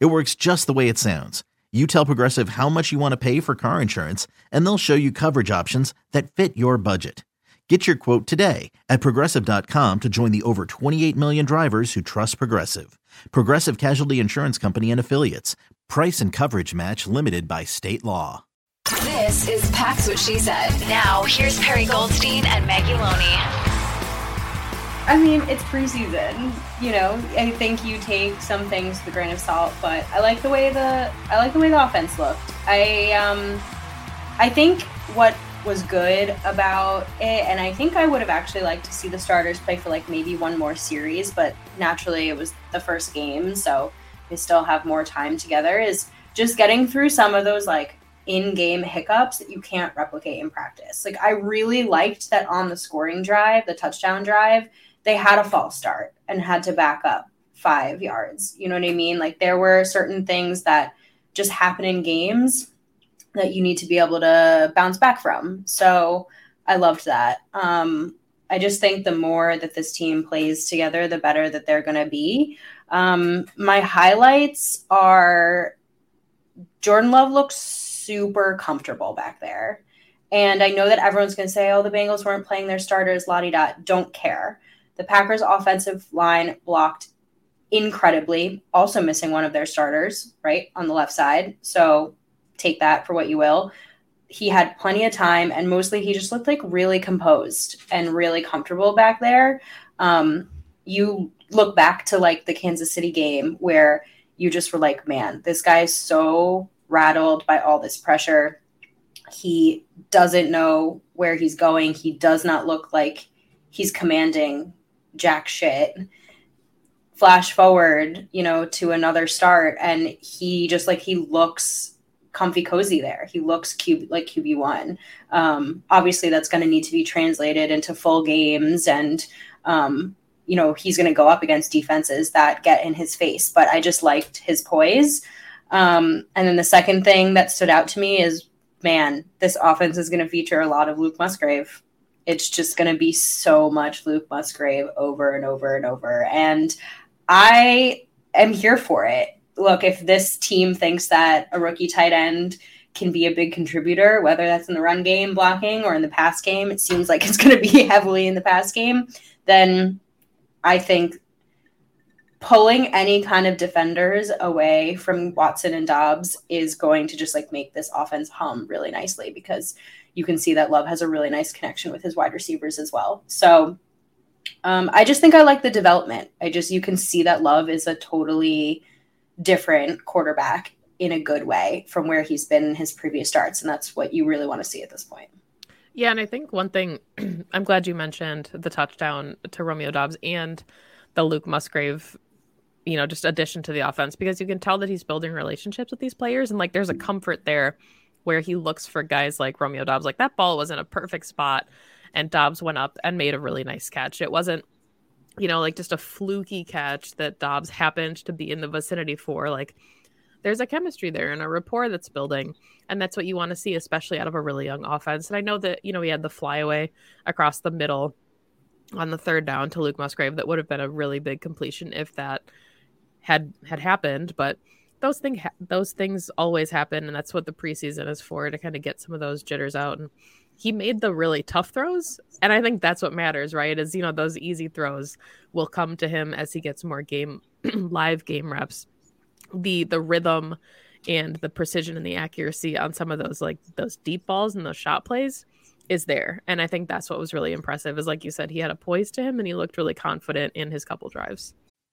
It works just the way it sounds. You tell Progressive how much you want to pay for car insurance, and they'll show you coverage options that fit your budget. Get your quote today at progressive.com to join the over 28 million drivers who trust Progressive. Progressive Casualty Insurance Company and Affiliates. Price and coverage match limited by state law. This is Pax What She Said. Now, here's Perri Goldstein and Maggie Loney. I mean, it's preseason. You know, I think you take some things with a grain of salt, but I like the way the I like the way the offense looked. I um, I think what was good about it, and I think I would have actually liked to see the starters play for like maybe one more series, but naturally it was the first game, so they still have more time together. Is just getting through some of those like in-game hiccups that you can't replicate in practice. Like I really liked that on the scoring drive, the touchdown drive they had a false start and had to back up five yards. You know what I mean? Like there were certain things that just happen in games that you need to be able to bounce back from. So I loved that. Um, I just think the more that this team plays together, the better that they're going to be. Um, my highlights are Jordan Love looks super comfortable back there. And I know that everyone's going to say, oh, the Bengals weren't playing their starters, la di da. Don't care. The Packers' offensive line blocked incredibly, also missing one of their starters, right, on the left side. So take that for what you will. He had plenty of time, and mostly he just looked like really composed and really comfortable back there. Um, you look back to like the Kansas City game where you just were like, man, this guy's so rattled by all this pressure. He doesn't know where he's going. He does not look like he's commanding jack shit flash forward you know to another start and he just like he looks comfy cozy there he looks cube like qb1 um, obviously that's going to need to be translated into full games and um, you know he's going to go up against defenses that get in his face but i just liked his poise um, and then the second thing that stood out to me is man this offense is going to feature a lot of luke musgrave it's just going to be so much Luke Musgrave over and over and over. And I am here for it. Look, if this team thinks that a rookie tight end can be a big contributor, whether that's in the run game blocking or in the pass game, it seems like it's going to be heavily in the pass game, then I think pulling any kind of defenders away from Watson and Doubs is going to just like make this offense hum really nicely because you can see that Love has a really nice connection with his wide receivers as well. So um, I just think I like the development. I just, you can see that Love is a totally different quarterback in a good way from where he's been in his previous starts. And that's what you really want to see at this point. Yeah. And I think one thing I'm glad you mentioned the touchdown to Romeo Doubs and the Luke Musgrave you know, just addition to the offense because you can tell that he's building relationships with these players and like there's a comfort there where he looks for guys like Romeo Doubs. Like that ball was in a perfect spot, and Doubs went up and made a really nice catch. It wasn't, you know, like just a fluky catch that Doubs happened to be in the vicinity for. Like there's a chemistry there and a rapport that's building. And that's what you want to see, especially out of a really young offense. And I know that, you know, we had the flyaway across the middle on the third down to Luke Musgrave that would have been a really big completion if that had had happened. But those things those things always happen and that's what the preseason is for to kind of get some of those jitters out and he made the really tough throws and i think that's what matters right is you know those easy throws will come to him as he gets more game live game reps the the rhythm and the precision and the accuracy on some of those like those deep balls and those shot plays is there and i think that's what was really impressive is like you said he had a poise to him and he looked really confident in his couple drives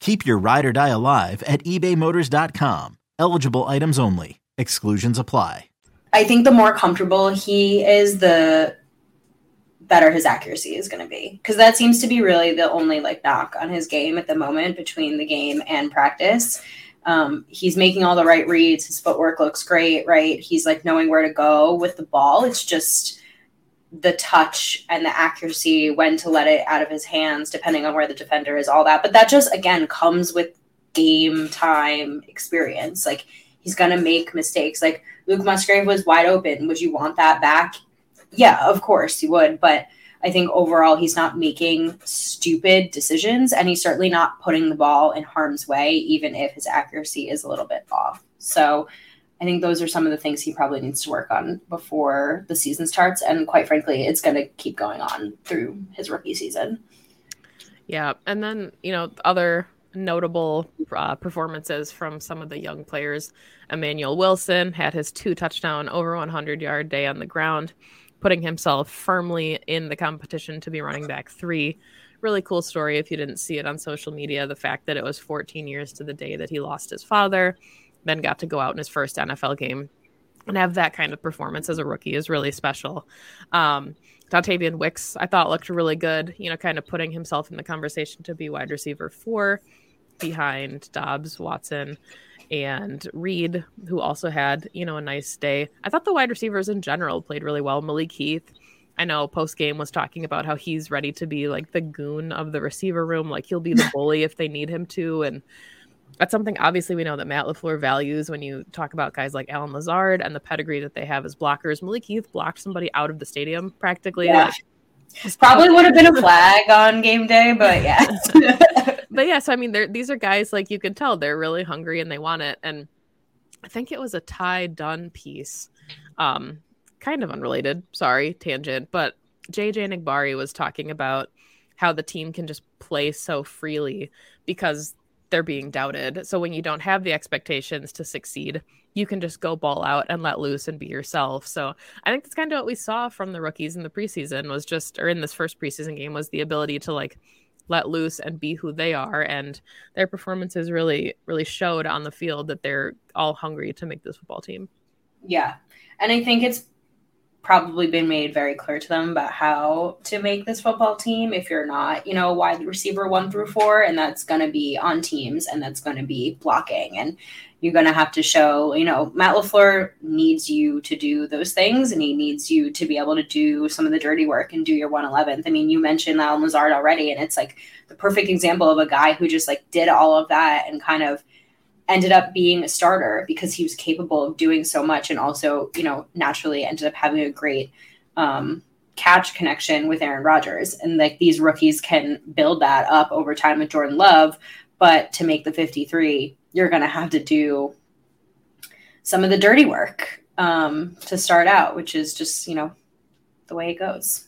Keep your ride or die alive at ebaymotors.com. Eligible items only. Exclusions apply. I think the more comfortable he is, the better his accuracy is going to be. Because that seems to be really the only like knock on his game at the moment between the game and practice. Um, he's making all the right reads. His footwork looks great, right? He's like knowing where to go with the ball. It's just the touch and the accuracy, when to let it out of his hands, depending on where the defender is, all that. But that just, again, comes with game time experience. Like he's going to make mistakes. Like Luke Musgrave was wide open. Would you want that back? Yeah, of course you would. But I think overall he's not making stupid decisions and he's certainly not putting the ball in harm's way, even if his accuracy is a little bit off. So I think those are some of the things he probably needs to work on before the season starts. And quite frankly, it's going to keep going on through his rookie season. Yeah. And then, you know, other notable uh, performances from some of the young players. Emmanuel Wilson had his two touchdown over 100 yard day on the ground, putting himself firmly in the competition to be running back three. Really cool story if you didn't see it on social media. The fact that it was 14 years to the day that he lost his father then got to go out in his first NFL game and have that kind of performance as a rookie is really special. Um, Dontayvion Wicks, I thought looked really good, you know, kind of putting himself in the conversation to be wide receiver four behind Doubs, Watson, and Reed, who also had, you know, a nice day. I thought the wide receivers in general played really well. Malik Heath, I know post game was talking about how he's ready to be like the goon of the receiver room, like he'll be the bully if they need him to. And that's something obviously we know that Matt LaFleur values when you talk about guys like Allen Lazard and the pedigree that they have as blockers. Malik Heath blocked somebody out of the stadium practically. Yeah. Like, Probably would have been a flag on game day, but yeah. but yeah, so I mean, these are guys like you can tell they're really hungry and they want it. And I think it was a Ty Dunne piece, um, kind of unrelated. Sorry, tangent, but JJ Enagbare was talking about how the team can just play so freely because they're being doubted. So when you don't have the expectations to succeed, you can just go ball out and let loose and be yourself. So I think that's kind of what we saw from the rookies in the preseason was just or in this first preseason game was the ability to like let loose and be who they are and their performances really really showed on the field that they're all hungry to make this football team. Yeah. And I think it's probably been made very clear to them about how to make this football team if you're not, you know, wide receiver one through four, and that's going to be on teams and that's going to be blocking. And you're going to have to show, you know, Matt LaFleur needs you to do those things and he needs you to be able to do some of the dirty work and do your 111th. I mean, you mentioned Allen Lazard already, and it's like the perfect example of a guy who just like did all of that and kind of ended up being a starter because he was capable of doing so much and also, you know, naturally ended up having a great um, catch connection with Aaron Rodgers. And like these rookies can build that up over time with Jordan Love. But to make the 53, you're going to have to do some of the dirty work um, to start out, which is just, you know, the way it goes.